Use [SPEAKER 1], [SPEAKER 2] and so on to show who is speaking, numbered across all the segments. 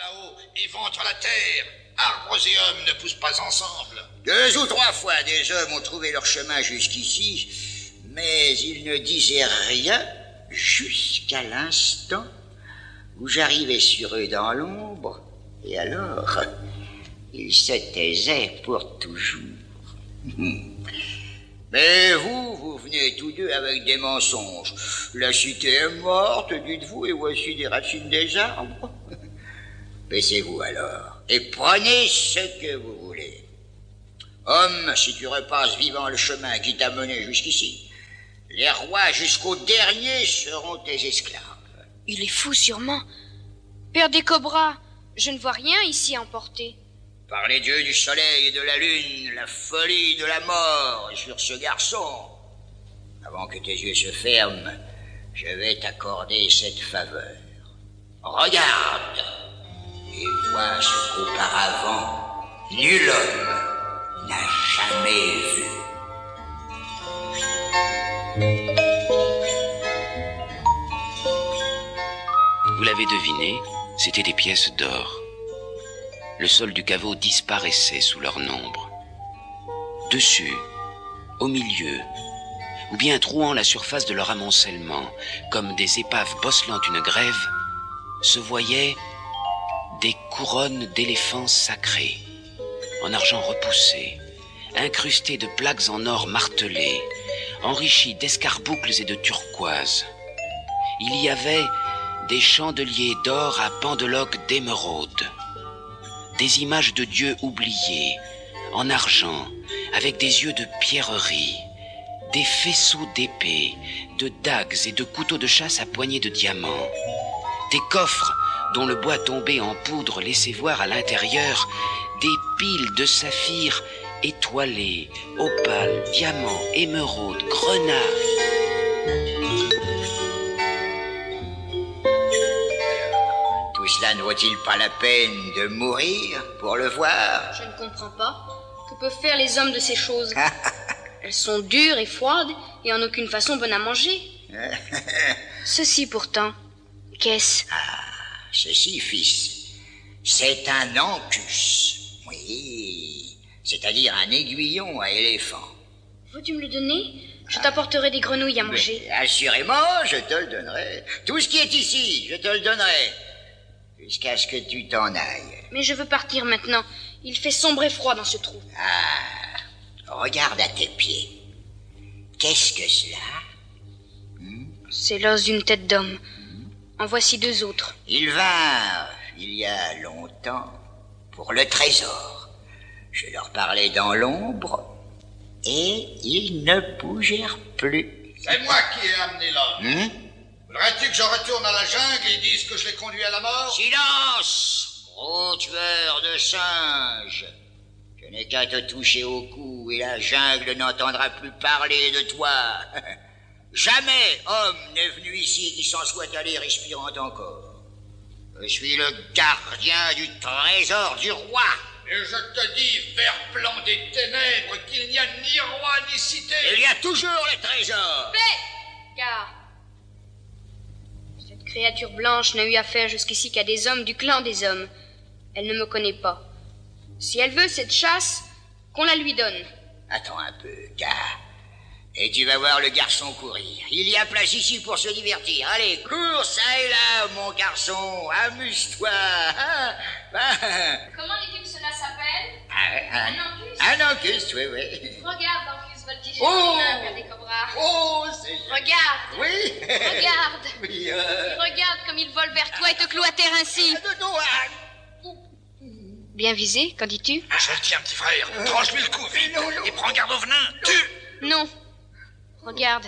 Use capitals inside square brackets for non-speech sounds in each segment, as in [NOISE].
[SPEAKER 1] là-haut et ventre la terre. Arbres et hommes ne poussent pas ensemble.
[SPEAKER 2] Deux ou trois fois des hommes ont trouvé leur chemin jusqu'ici, mais ils ne disaient rien jusqu'à l'instant où j'arrivais sur eux dans l'ombre, et alors ils se taisaient pour toujours. [LAUGHS] Mais vous, vous venez tous deux avec des mensonges. La cité est morte, dites-vous, et voici des racines des arbres. Baissez-vous alors, et prenez ce que vous voulez. Homme, si tu repasses vivant le chemin qui t'a mené jusqu'ici, les rois jusqu'au dernier seront tes esclaves.
[SPEAKER 3] Il est fou, sûrement. Père des cobras, je ne vois rien ici à emporter.
[SPEAKER 2] Par les dieux du soleil et de la lune, la folie de la mort est sur ce garçon. Avant que tes yeux se ferment, je vais t'accorder cette faveur. Regarde et vois ce qu'auparavant nul homme n'a jamais vu.
[SPEAKER 4] Vous l'avez deviné, c'était des pièces d'or. Le sol du caveau disparaissait sous leur nombre. Dessus, au milieu, ou bien trouant la surface de leur amoncellement, comme des épaves bosselant une grève, se voyaient des couronnes d'éléphants sacrés, en argent repoussé, incrustées de plaques en or martelé, enrichies d'escarboucles et de turquoises. Il y avait des chandeliers d'or à pendeloques d'émeraude, des images de dieux oubliés, en argent, avec des yeux de pierrerie, des faisceaux d'épées, de dagues et de couteaux de chasse à poignées de diamants, des coffres dont le bois tombé en poudre laissait voir à l'intérieur des piles de saphirs étoilés, opales, diamants, émeraudes, grenades.
[SPEAKER 2] Tout cela ne vaut-il pas la peine de mourir pour le voir?
[SPEAKER 3] Je ne comprends pas. Que peuvent faire les hommes de ces choses? Elles sont dures et froides et en aucune façon bonnes à manger. [LAUGHS] Ceci pourtant, qu'est-ce?
[SPEAKER 2] Ceci, fils, c'est un ancus. Oui, c'est-à-dire un aiguillon à éléphant.
[SPEAKER 3] Veux-tu me le donner? Je t'apporterai des grenouilles à manger.
[SPEAKER 2] Mais assurément, je te le donnerai. Tout ce qui est ici, je te le donnerai. Jusqu'à ce que tu t'en ailles.
[SPEAKER 3] Mais je veux partir maintenant. Il fait sombre et froid dans ce trou.
[SPEAKER 2] Ah, regarde à tes pieds. Qu'est-ce que cela?
[SPEAKER 3] C'est l'os d'une tête d'homme. En voici deux autres.
[SPEAKER 2] Ils vinrent il y a longtemps pour le trésor. Je leur parlais dans l'ombre et ils ne bougèrent plus.
[SPEAKER 1] C'est moi qui ai amené l'homme.
[SPEAKER 2] Hum
[SPEAKER 1] Voudrais-tu que je retourne à la jungle et dise que je l'ai conduit à la mort?
[SPEAKER 2] Silence, gros tueur de singes. Je n'ai qu'à te toucher au cou et la jungle n'entendra plus parler de toi. [LAUGHS] Jamais homme n'est venu ici qui s'en soit allé respirant encore. Je suis le gardien du trésor du roi.
[SPEAKER 1] Et je te dis, vers blanc des ténèbres, qu'il n'y a ni roi ni cité.
[SPEAKER 2] Il y a toujours le trésor.
[SPEAKER 3] Paix Car cette créature blanche n'a eu affaire jusqu'ici qu'à des hommes du clan des hommes. Elle ne me connaît pas. Si elle veut cette chasse, qu'on la lui donne.
[SPEAKER 2] Attends un peu, gars. Et tu vas voir le garçon courir. Il y a place ici pour se divertir. Allez, cours ça et là, mon garçon. Amuse-toi. hein. [LAUGHS] Ah,
[SPEAKER 3] Comment dis-tu que cela s'appelle Un ancus
[SPEAKER 2] Un ancus, oui, oui.
[SPEAKER 3] Regarde, Ancus voltiger
[SPEAKER 2] Oh
[SPEAKER 3] oh des cobras.
[SPEAKER 2] Oh, c'est...
[SPEAKER 3] Regarde
[SPEAKER 2] Oui.
[SPEAKER 3] Regarde [LAUGHS]
[SPEAKER 2] Oui, euh...
[SPEAKER 3] Regarde comme il vole vers toi et te cloue à terre ainsi
[SPEAKER 2] ah, non, non, ah,
[SPEAKER 3] Bien visé, qu'en dis-tu?
[SPEAKER 1] Je le tiens, petit frère. Tranche-lui le cou, vite.
[SPEAKER 2] Non, non.
[SPEAKER 1] Et prends garde au venin. Tu
[SPEAKER 3] Non. Regarde.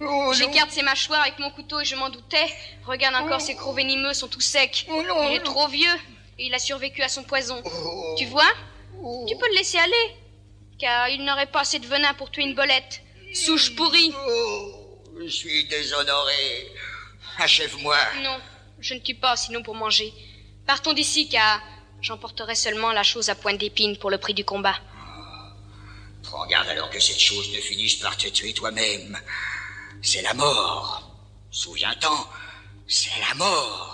[SPEAKER 2] oh,
[SPEAKER 3] J'écarte ses mâchoires avec mon couteau et je m'en doutais. Regarde encore, ses crocs venimeux sont tout secs.
[SPEAKER 2] Oh non,
[SPEAKER 3] Il est
[SPEAKER 2] non.
[SPEAKER 3] trop vieux et il a survécu à son poison.
[SPEAKER 2] Oh.
[SPEAKER 3] Tu vois? Tu peux le laisser aller. Car il n'aurait pas assez de venin pour tuer une bolette. Souche pourrie.
[SPEAKER 2] Oh, je suis déshonoré. Achève-moi.
[SPEAKER 3] Non, je ne tue pas, sinon pour manger. Partons d'ici, car j'emporterai seulement la chose à pointe d'épine pour le prix du combat.
[SPEAKER 2] Prends garde alors que cette chose ne finisse par te tuer toi-même. C'est la mort. Souviens-t'en, c'est la mort.